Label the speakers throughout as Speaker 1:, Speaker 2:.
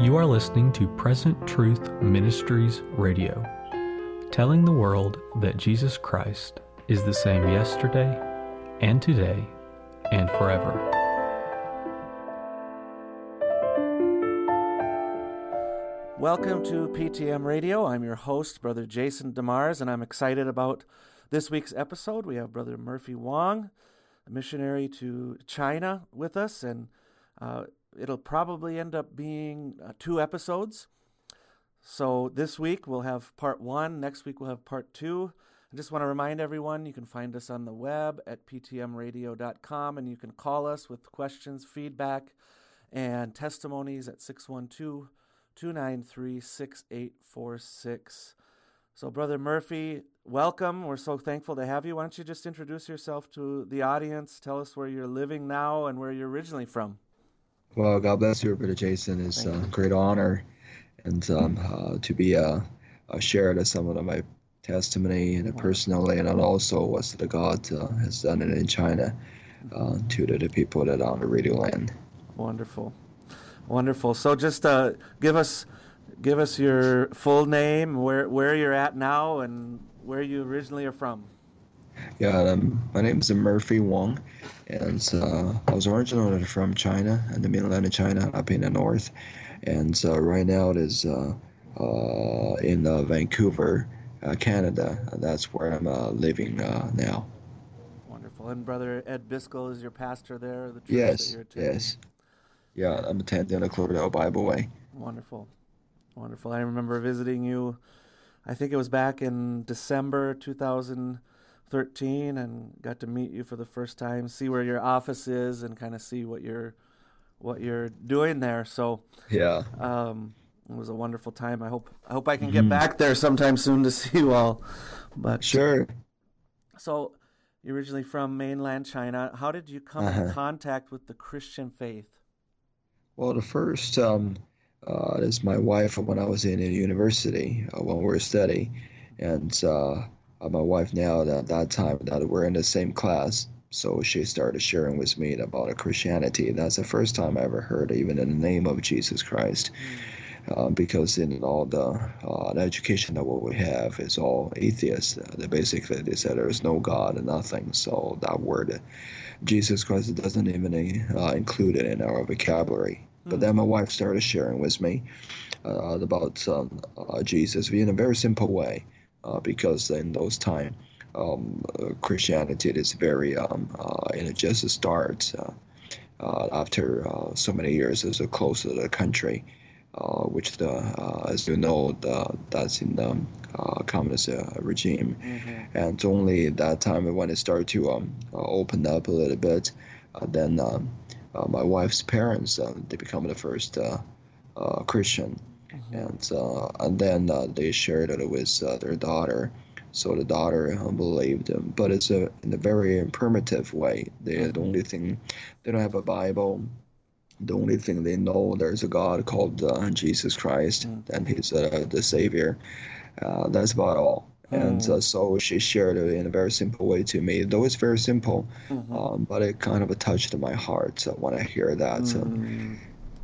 Speaker 1: You are listening to Present Truth Ministries Radio, telling the world that Jesus Christ is the same yesterday and today and forever.
Speaker 2: Welcome to PTM Radio. I'm your host, Brother Jason DeMars, and I'm excited about this week's episode. We have Brother Murphy Wong, a missionary to China, with us, and uh, it'll probably end up being uh, two episodes. So this week we'll have part one, next week we'll have part two. I just want to remind everyone you can find us on the web at ptmradio.com and you can call us with questions, feedback, and testimonies at 612 293 6846. So, Brother Murphy, welcome. We're so thankful to have you. Why don't you just introduce yourself to the audience? Tell us where you're living now and where you're originally from.
Speaker 3: Well, God bless you, Brother Jason. It's a great honor and um, uh, to be uh, uh, shared of some of my testimony and personally, and also what the God uh, has done it in China uh, to the, the, people that are on the radio land.
Speaker 2: Wonderful, wonderful. So just uh, give us give us your full name, where where you're at now, and where you originally are from.
Speaker 3: Yeah, um, my name is Murphy Wong, and uh, I was originally from China, in the mainland of China, up in the north, and uh, right now it is uh, uh in uh, Vancouver, uh, Canada. That's where I'm living now.
Speaker 2: Wonderful. And Brother Ed Biscoe is your pastor there? The
Speaker 3: church yes, yes. Yeah, I'm attending the Cloverdale Bible Way.
Speaker 2: Wonderful. Wonderful. I remember visiting you, I think it was back in December 2013, and got to meet you for the first time, see where your office is, and kind of see what you're what you're doing there. So
Speaker 3: yeah,
Speaker 2: um, it was a wonderful time. I hope I hope I can get mm-hmm. back there sometime soon to see you all. But
Speaker 3: sure.
Speaker 2: So you're originally from mainland China. How did you come uh-huh. in contact with the Christian faith?
Speaker 3: Well, the first um, uh, is my wife when I was in, in university uh, when we were studying, and uh, uh, my wife now at that time that we're in the same class. So she started sharing with me about Christianity. That's the first time I ever heard even in the name of Jesus Christ. Uh, because in all the, uh, the education that what we have is all atheists. Uh, they basically they said there is no God and nothing. So that word, Jesus Christ, doesn't even uh, include it in our vocabulary. But then my wife started sharing with me uh, about um, uh, Jesus in a very simple way, uh, because in those times, um, Christianity is very, um, uh, and it just starts uh, uh, after so many years as a close to the country. which the, as you know, the, that's in the communist regime, mm-hmm. and only that time when it started to um, open up a little bit, then um, uh, my wife's parents uh, they become the first uh, Christian, mm-hmm. and and then they shared it with their daughter. So the daughter believed them, but it's a in a very primitive way. They the mm-hmm. only thing they don't have a Bible. The only thing they know there's a God called uh, Jesus Christ, mm-hmm. and He's uh, the Savior. Uh, that's about all. And uh, so she shared it in a very simple way to me. Though it's very simple, mm-hmm. um, but it kind of touched my heart when I hear that. Mm-hmm.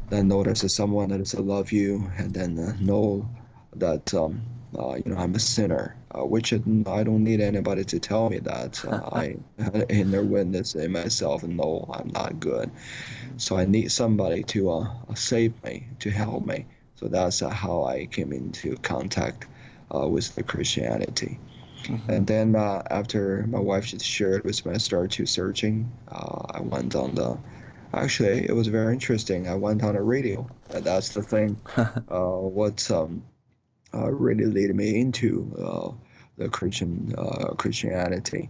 Speaker 3: Then notice that someone that is I love you, and then uh, know that um, uh, you know I'm a sinner, uh, which I don't need anybody to tell me that. Uh, I inner witness in myself and know I'm not good. So I need somebody to uh, save me, to help me. So that's how I came into contact uh, with the Christianity. Mm-hmm. And then uh, after my wife just shared with me, I started to searching. Uh, I went on the, actually it was very interesting. I went on a radio. And that's the thing. Uh, what um, uh, really led me into uh, the Christian Christianity.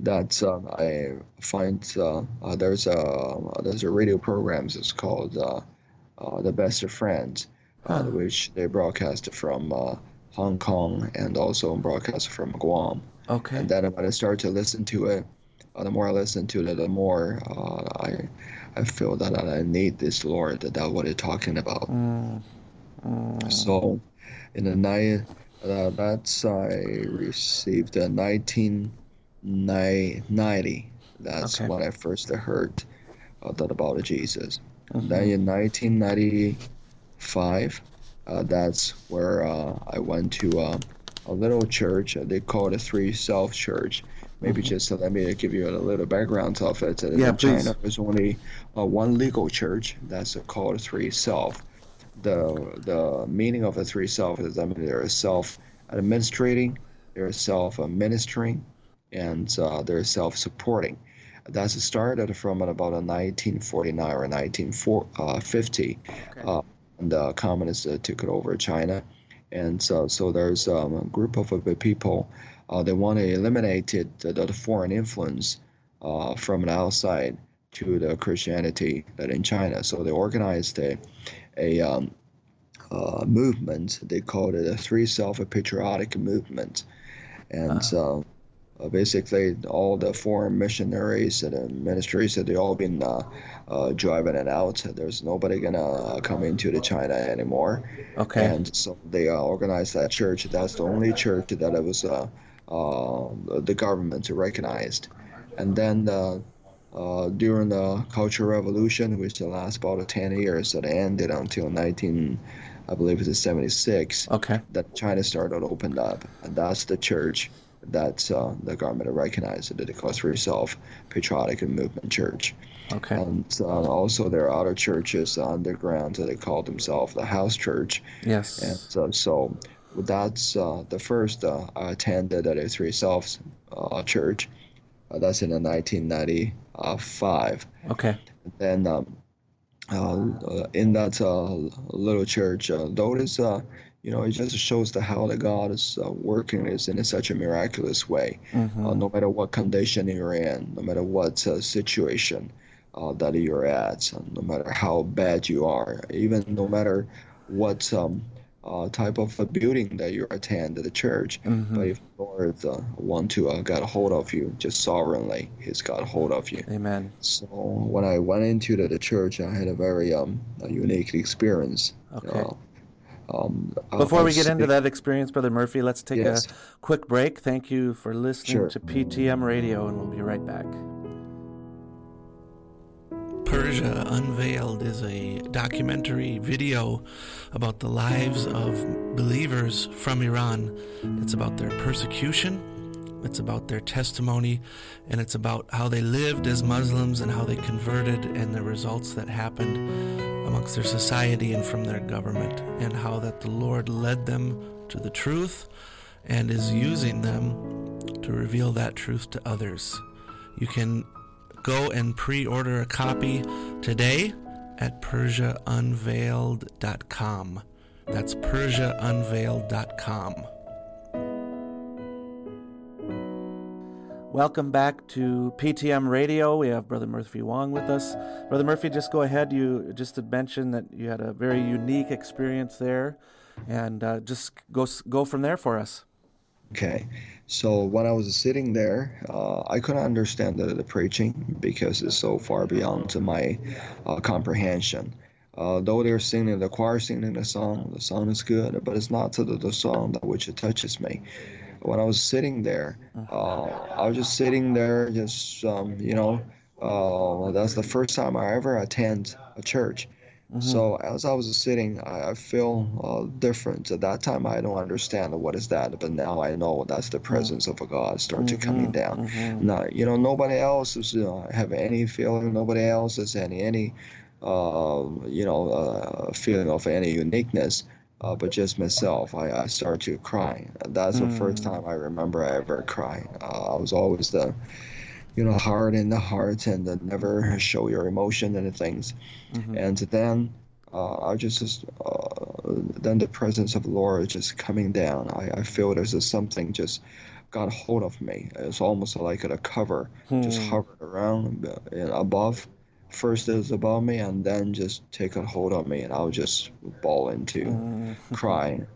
Speaker 3: That um, I find there's a there's a radio program It's called the Best of Friends, huh. which they broadcast from Hong Kong and also broadcast from Guam.
Speaker 2: Okay.
Speaker 3: And then when I started to listen to it, uh, the more I listen to it, the more uh, I I feel that I need this Lord that what it's talking about. Mm. Mm. So, in the night, uh, that's I received in 1990. That's okay. when I first heard uh, that about Jesus. Mm-hmm. then in 1995. Uh, that's where uh, I went to uh, a little church. Uh, they call it a Three Self Church. Maybe mm-hmm. just to let me give you a little background of it.
Speaker 2: Yeah,
Speaker 3: in. China, there's only one legal church that's called Three Self. The the meaning of the Three Self is I mean they're self administrating, they're self ministering, and uh, they're self supporting. That's started from about 1949 or 1950. Okay. Uh, the communists uh, took it over China. And so, so there's um, a group of people uh, they want to eliminate the, the foreign influence uh, from the outside to the Christianity that in China. So they organized a, a um, uh, movement. They called it a Three Self Patriotic Movement, and uh-huh. Uh, basically all the foreign missionaries and ministries that they all been uh, uh, driving it out. There's nobody gonna uh, come into the China anymore.
Speaker 2: Okay.
Speaker 3: And so they uh, organized that church. That's the only church that it was uh, the government recognized. And then during the Cultural Revolution, which lasts about 10 years, that ended until 19. I believe it's 76.
Speaker 2: Okay.
Speaker 3: That China started opened up, and that's the church that uh, the government recognized that it calls for itself patriotic and movement church.
Speaker 2: Okay.
Speaker 3: And uh, also there are other churches underground that they call themselves the house church.
Speaker 2: Yes.
Speaker 3: And so, so that's uh, the first uh, I attended at a Three Selves uh, church. Uh, that's in 1995.
Speaker 2: Okay.
Speaker 3: And then um, in that little church, is you know, it just shows the how the God is uh, working is in such a miraculous way. Mm-hmm. Uh, no matter what condition you're in, no matter what uh, situation uh, that you're at, no matter how bad you are, even no matter what um, uh, type of a building that you attend at the church, mm-hmm. but if the Lord uh, want to get a hold of you, just sovereignly, He's got a hold of you.
Speaker 2: Amen.
Speaker 3: So when I went into the, the church, I had a very um, a unique experience.
Speaker 2: Okay. Um, Before we get into that experience, Brother Murphy, let's take yes. a quick break. Thank you for listening sure. to PTM Radio, and we'll be right back. Persia Unveiled is a documentary video about the lives of believers from Iran. It's about their persecution it's about their testimony, and it's about how they lived as Muslims and how they converted and the results that happened amongst their society and from their government, and how that the Lord led them to the truth and is using them to reveal that truth to others. You can go and pre order a copy today at PersiaUnveiled.com. That's PersiaUnveiled.com. Welcome back to PTM Radio. We have Brother Murphy Wong with us. Brother Murphy, just go ahead. You just to mention that you had a very unique experience there, and uh, just go go from there for us.
Speaker 3: Okay, so when I was sitting there, uh, I couldn't understand the, the, preaching because it's so far beyond to my uh, comprehension. Uh, though they're singing the choir singing the song, the song is good, but it's not the, the song that which touches me when I was sitting there, uh, I was just sitting there, just um, you know, uh, that's the first time I ever attend a church. Mm-hmm. So as I was sitting, I, I feel uh, different. At that time, I don't understand what is that, but now I know that's the mm-hmm. presence of a God start mm-hmm. to coming down. Mm-hmm. Now, you know, nobody else is uh, have any feeling. Nobody else has any any, uh, you know, uh, feeling of any uniqueness uh, but just myself, I, I started to cry. That's the first mm. time I remember I ever cried. Uh, I was always the, you know, hard in the heart and the never show your emotion and things. Mm-hmm. And then uh, I just, uh, then the presence of the Lord just coming down. I, I feel there's something just got a hold of me. It's almost like a cover, hmm. just hovered around uh, above first it was above me and then just take a hold of me and I'll just bawl into mm. crying.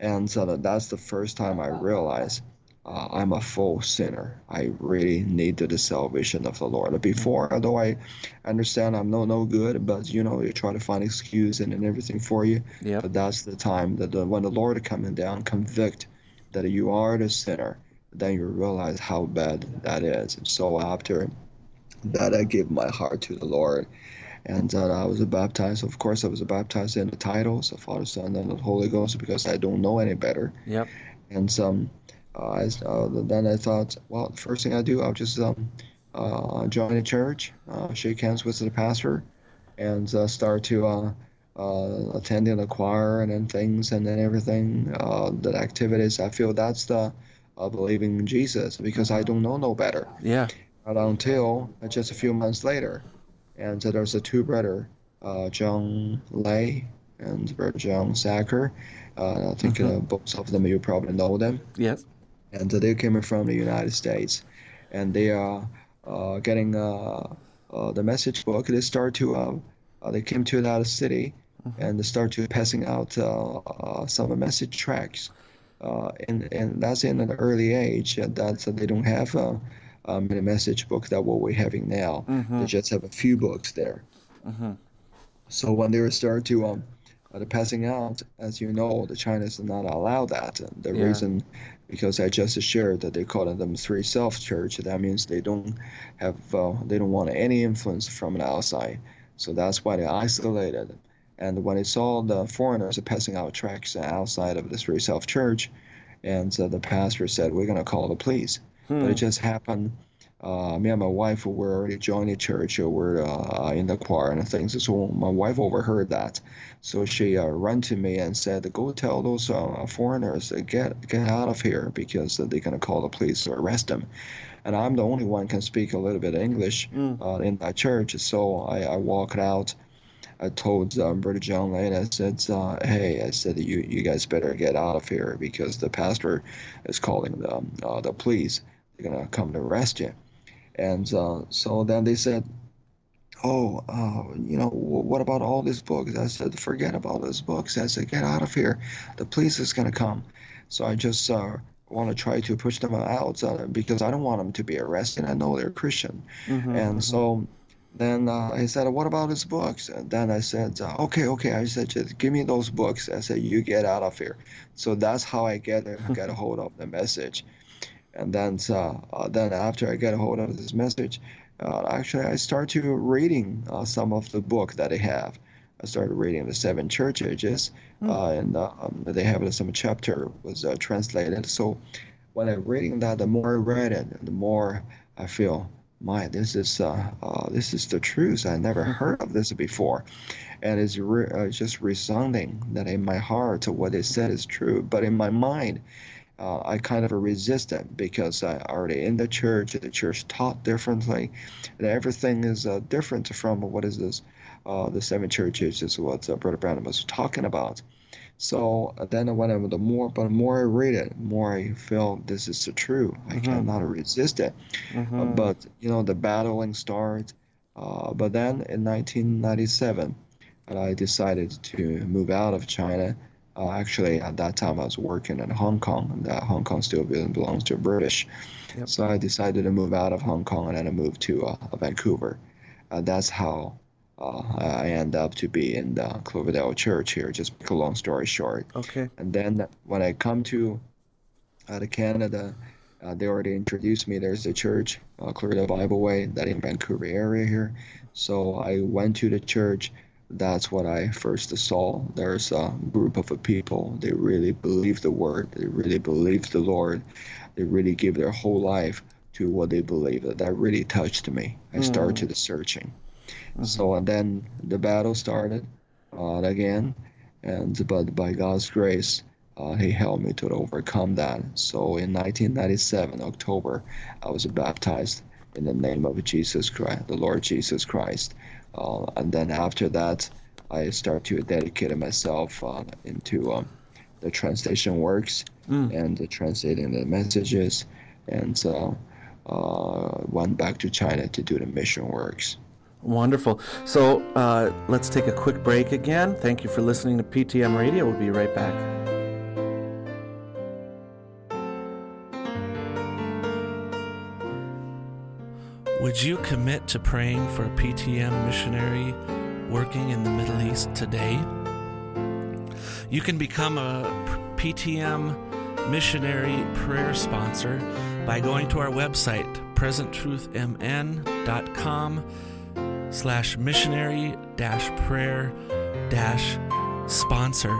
Speaker 3: And so that's the first time I realized uh, I'm a full sinner. I really needed the salvation of the Lord. Before, although I understand I'm no no good, but you know you try to find excuse and, and everything for you.
Speaker 2: Yep.
Speaker 3: But that's the time that the, when the Lord coming down, convict that you are the sinner, then you realize how bad that is. And so after that I give my heart to the Lord. and uh, I was baptized. Of course, I was baptized in the titles of Father, Son, and the Holy Ghost because I don't know any better.
Speaker 2: Yep.
Speaker 3: And um, I, uh, then I thought, well, the first thing I do, I'll just um, uh, join a church, uh, shake hands with the pastor, and uh, start to uh, uh, attending the choir and then things and then everything, uh, the activities. I feel that's the uh, believing in Jesus because I don't know no better.
Speaker 2: Yeah.
Speaker 3: Not until uh, just a few months later, and there's a two brother, uh, John Lay and brother John Sacker. Uh, I think uh, both of them you probably know them
Speaker 2: Yes.
Speaker 3: And they came from the United States, and they are uh, getting uh, uh, the message book. They start to uh, uh, they came to that city, and they start to passing out uh, some message tracks, uh, and and that's in an early age. And that's they don't have uh, um, a message book that what we're having now. They just have a few books there. So when they start to um, uh, the passing out, as you know, the Chinese did not allow that. And the
Speaker 2: Yeah.
Speaker 3: reason, because I just shared that they call them three self church. That means they don't have, uh, they don't want any influence from the outside. So that's why they isolated. And when they saw the foreigners passing out tracts outside of the three self church, and so the pastor said, "We're gonna call the police." But it just happened. Uh, me and my wife were already joining the church. uh, We're uh, in the choir and things. So my wife overheard that. So she uh, ran to me and said, "Go tell those uh, foreigners to get get out of here because they're gonna call the police to arrest them." And I'm the only one can speak a little bit of English uh, in that church. So I, I walked out. I told um, Brother John Lane, I said, uh, "Hey, I said you you guys better get out of here because the pastor is calling the uh, the police. They're gonna come to arrest you." And uh, so then they said, "Oh, uh, you know, wh- what about all these books?" I said, "Forget about those books." I said, "Get out of here. The police is gonna come." So I just uh, want to try to push them out uh, because I don't want them to be arrested. I know they're Christian, and so then uh, I said, "What about his books?" And then I said, uh, "Okay, okay." I said, "Just give me those books." I said, "You get out of here." So that's how I get get a hold of the message. And then, uh, uh, then after I get a hold of this message, uh, actually I start to reading uh, some of the book that they have. I started reading the seven church ages, uh, and uh, um, they have some chapter was uh, translated. So when I'm reading that, the more I read it, the more I feel, my, this is uh, uh, this is the truth. I never heard of this before, and it's re- uh, just resounding that in my heart what they said is true, but in my mind. Uh, I kind of resist it because I already in the church. The church taught differently, and everything is uh, different from what is this. Uh, the seven churches is what uh, Brother Branham was talking about. So uh, then when I the more, but the more I read it, the more I feel this is the true. I cannot resist it. Uh, but you know the battling starts. Uh, but then in 1997, and I decided to move out of China. Uh, actually, at that time I was working in Hong Kong, and uh, Hong Kong still belongs to British. So I decided to move out of Hong Kong and then I moved to uh, Vancouver. Uh, that's how uh, I end up to be in the Cloverdale Church here. Just make a long story short.
Speaker 2: Okay.
Speaker 3: And then when I come to uh, to Canada, uh, they already introduced me. There's a church, uh, Cloverdale Bible Way, that in Vancouver area here. So I went to the church. That's what I first saw. There's a group of people. They really believe the word. They really believe the Lord. They really give their whole life to what they believe. That really touched me. I started searching. So and then the battle started uh, again, and but by God's grace, uh, He helped me to overcome that. So in 1997 October, I was baptized in the name of Jesus Christ, the Lord Jesus Christ, uh, and then after that, I start to dedicate myself uh, into um, the translation works and the translating the messages, and uh, went back to China to do the mission works.
Speaker 2: Wonderful. So uh, let's take a quick break again. Thank you for listening to PTM Radio. We'll be right back. Would you commit to praying for a PTM missionary working in the Middle East today? You can become a PTM missionary prayer sponsor by going to our website, presenttruthmn.com slash missionary dash prayer dash sponsor.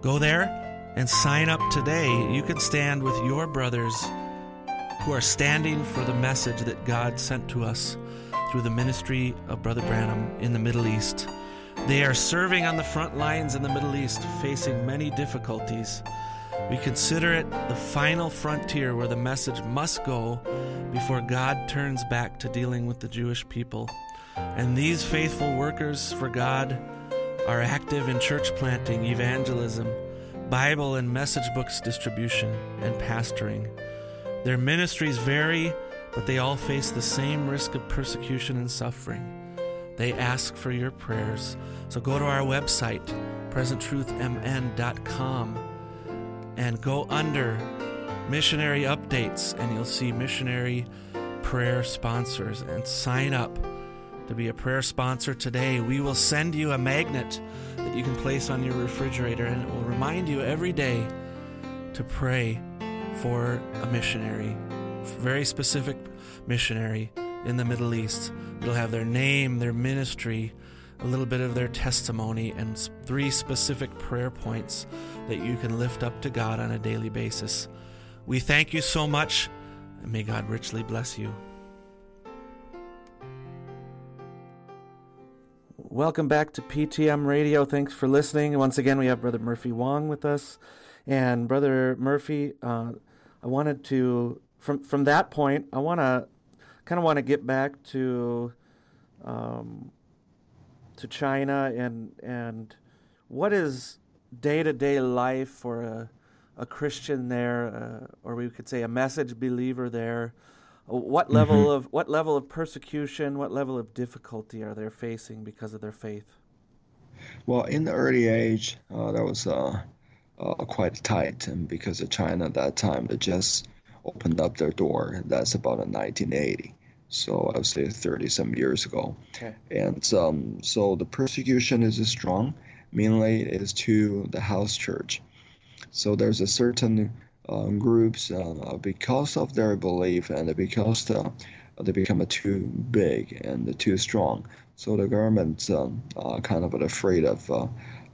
Speaker 2: Go there and sign up today. You can stand with your brothers who are standing for the message that God sent to us through the ministry of Brother Branham in the Middle East. They are serving on the front lines in the Middle East, facing many difficulties. We consider it the final frontier where the message must go before God turns back to dealing with the Jewish people. And these faithful workers for God are active in church planting, evangelism, Bible and message books distribution, and pastoring. Their ministries vary, but they all face the same risk of persecution and suffering. They ask for your prayers. So go to our website, presenttruthmn.com, and go under missionary updates, and you'll see missionary prayer sponsors and sign up to be a prayer sponsor today. We will send you a magnet that you can place on your refrigerator, and it will remind you every day to pray for a missionary, very specific missionary in the Middle East. It'll have their name, their ministry, a little bit of their testimony, and three specific prayer points that you can lift up to God on a daily basis. We thank you so much, and may God richly bless you. Welcome back to PTM Radio. Thanks for listening. Once again, we have Brother Murphy Wong with us. And Brother Murphy, uh, I wanted to, from, from that point, I want to kind of want to get back to um, to China and and what is day to day life for a a Christian there, uh, or we could say a message believer there. What level mm-hmm. of what level of persecution, what level of difficulty are they facing because of their faith?
Speaker 3: Well, in the early age, uh, that was uh, uh, quite tight, and because of China at that time, they just opened up their door. That's about in 1980. So I would say 30 some years ago. Okay. And um, so the persecution is strong. Mainly is to the house church. So there's a certain uh, groups uh, because of their belief and because the, they become too big and too strong. So the government um, uh, kind of afraid of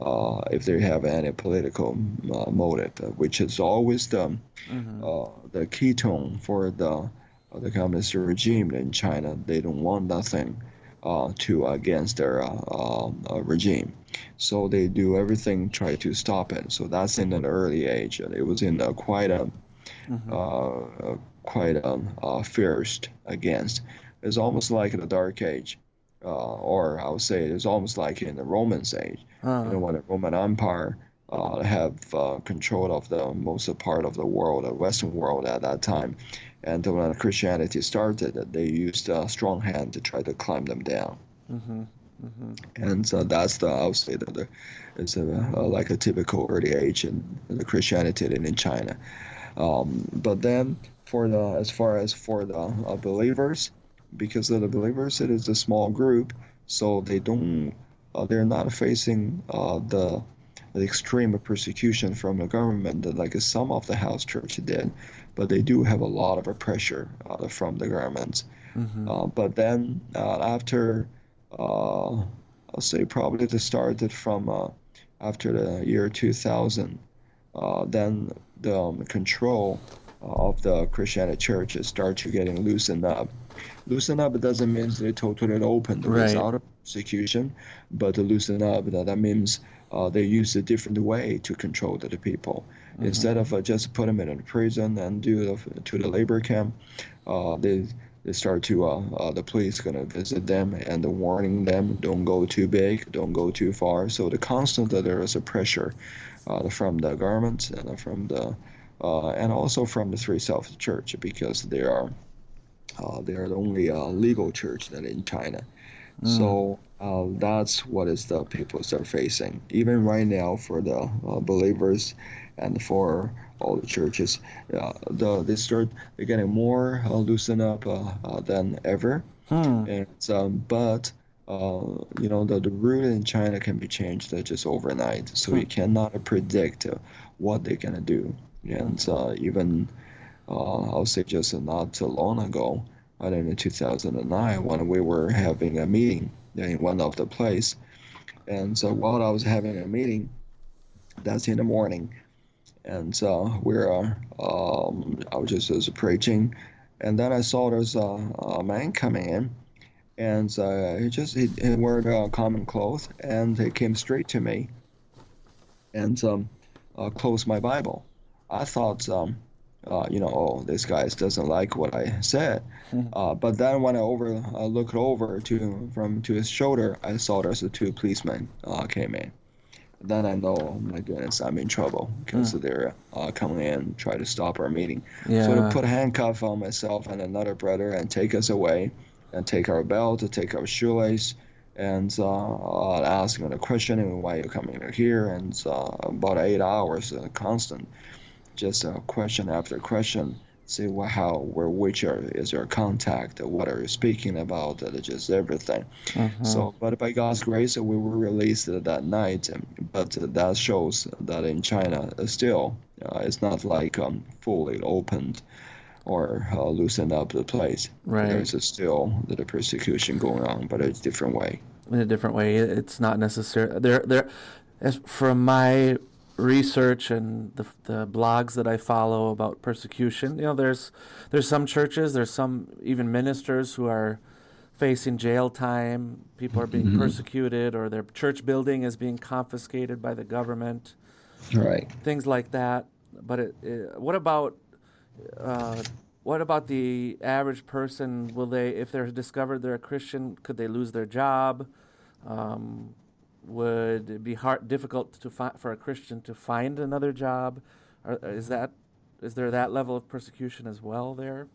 Speaker 3: uh, uh, if they have any political uh, motive, which is always the mm-hmm. the key tone for the the communist regime in China. They don't want nothing uh, to against their uh, um, uh, regime, so they do everything try to stop it. So that's in an early age, and it was in a quite a mm-hmm. quite a fierce against. It's almost like in the Dark Age. Uh, or I would say it's almost like in the Roman age, uh-huh. you know, when the Roman Empire uh, have uh, control of the most part of the world, the Western world at that time. And when Christianity started, they used a strong hand to try to climb them down. Mm-hmm. Mm-hmm. And so that's the I would say that the, it's a, a, like a typical early age in, the Christianity in, in China. Um, but then for the as far as for the uh, believers, because of the believers, it is a small group, so they don't uh, they're not facing uh, the the extreme persecution from the government like some of the house church did, but they do have a lot of pressure uh, from the government. Mm-hmm. Uh, but then uh, after, uh, I'll say probably it started from uh, after the year 2000, uh, then the um, control of the Christianity churches start to getting loosened up. Loosen up doesn't mean they totally open the right. without persecution, but loosen up that, that means uh, they use a different way to control the, people. Mm-hmm. Instead of uh, just put them in a prison and do the, to the labor camp, uh, they they start to uh, uh, the police gonna visit them and warning them don't go too big, don't go too far. So the constant that there is a pressure uh, from the government and from the and also from the Three Self Church because they are they are the only legal church that in China. Mm. So uh, that's what is the people are facing. Even right now, for the uh, believers and for all the churches, uh, the they start they're getting more uh, loosened up uh, uh, than ever. Hmm. And um, but you know the, the rule in China can be changed just overnight, so hmm. you cannot predict what they're gonna do. And even I'll say just not too long ago, I don't know, 2009, when we were having a meeting in one of the place. And so while I was having a meeting, that's in the morning, and so we're um, I was just was preaching, and then I saw there's a, a man coming in, and uh, he just he, he wore uh, common clothes, and he came straight to me, and um, uh, closed my Bible. I thought. Um, uh, you know, oh, this guy doesn't like what I said. Mm-hmm. Uh, but then when I over uh, looked over to from to his shoulder, I saw there's the two policemen uh, came in. Then I know, oh my goodness, I'm in trouble because mm. they're uh, coming in try to stop our meeting. Yeah. So to put a handcuff on myself and another brother and take us away, and take our belt, to take our shoelace, and uh, ask him a question, why are you coming here? And about eight hours, constant just a question after question, see what, how, where, which are, is your contact, what are you speaking about, uh, just everything. Mm-hmm. So, but by God's grace, we were released that night. But that shows that in China, uh, still, uh, it's not like um, fully opened or uh, loosened up the place. Right. There's still the persecution going on, but it's a different way.
Speaker 2: In a different way, it's not necessary. There, there. As from my research and the, the blogs that I follow about persecution, you know, there's there's some churches, there's some even ministers who are facing jail time. People are being mm-hmm. persecuted, or their church building is being confiscated by the government.
Speaker 3: Right.
Speaker 2: Things like that. But it, it, what about uh, what about the average person? Will they, if they're discovered they're a Christian, could they lose their job? Um, would it be hard, difficult to fi- for a Christian to find another job? Or, is that is there that level of persecution as well there?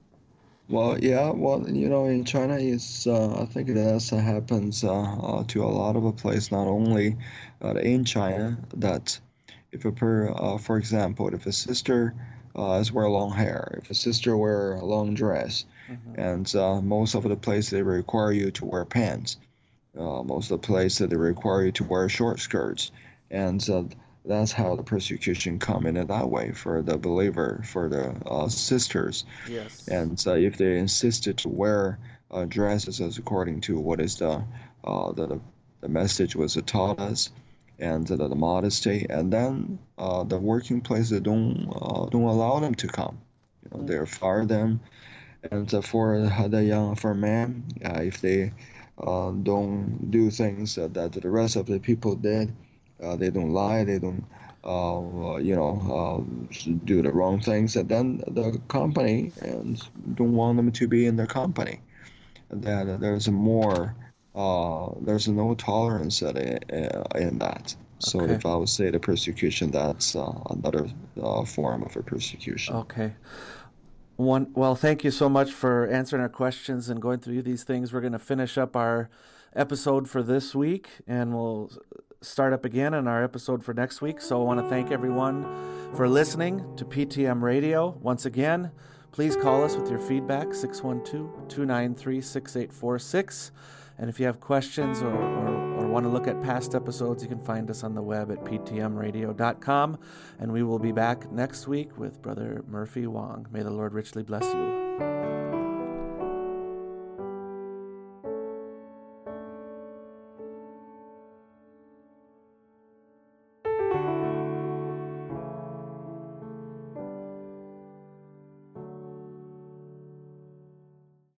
Speaker 3: Well, yeah. Well, you know, in China, it's uh, I think that happens uh, uh, to a lot of a place. Not only uh, in China, that if a per, uh, for example, if a sister uh, is wear long hair, if a sister wear a long dress, mm-hmm. and most of the places they require you to wear pants uh, most of the places they require you to wear short skirts, and uh, that's how the persecution come in that way for the believer, for the uh, sisters.
Speaker 2: Yes.
Speaker 3: And uh, if they insisted to wear uh, dresses as according to what is the uh, the, the message was taught us, and the, the modesty, and then the working places don't don't allow them to come. You know, mm. they fire them, and for the young for men, if they uh, don't do things that the rest of the people did. Uh, they don't lie. They don't, uh, you know, do the wrong things. And then the company and don't want them to be in their company. That there's more. there's no tolerance in that. So okay. if I would say the persecution, that's uh, another uh, form of a persecution.
Speaker 2: Okay. One, well, thank you so much for answering our questions and going through these things. We're going to finish up our episode for this week and we'll start up again in our episode for next week. So I want to thank everyone for listening to PTM Radio. Once again, please call us with your feedback 612 293 6846. And if you have questions or, or want to look at past episodes, you can find us on the web at ptmradio.com. And we will be back next week with Brother Murphy Wong. May the Lord richly bless you.